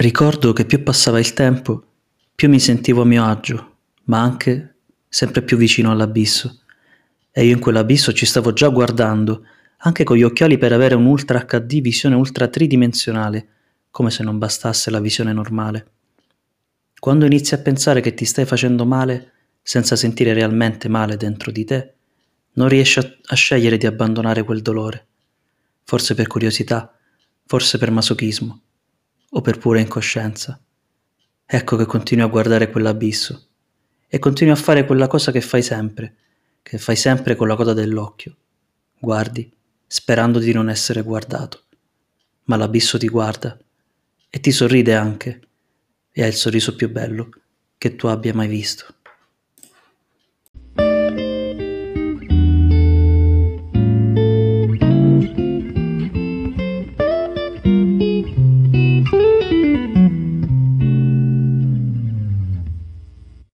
Ricordo che più passava il tempo, più mi sentivo a mio agio, ma anche sempre più vicino all'abisso. E io in quell'abisso ci stavo già guardando, anche con gli occhiali per avere un ultra HD visione ultra tridimensionale, come se non bastasse la visione normale. Quando inizi a pensare che ti stai facendo male senza sentire realmente male dentro di te, non riesci a, a scegliere di abbandonare quel dolore. Forse per curiosità, forse per masochismo o per pura incoscienza. Ecco che continui a guardare quell'abisso e continui a fare quella cosa che fai sempre, che fai sempre con la coda dell'occhio. Guardi, sperando di non essere guardato. Ma l'abisso ti guarda e ti sorride anche, e ha il sorriso più bello che tu abbia mai visto.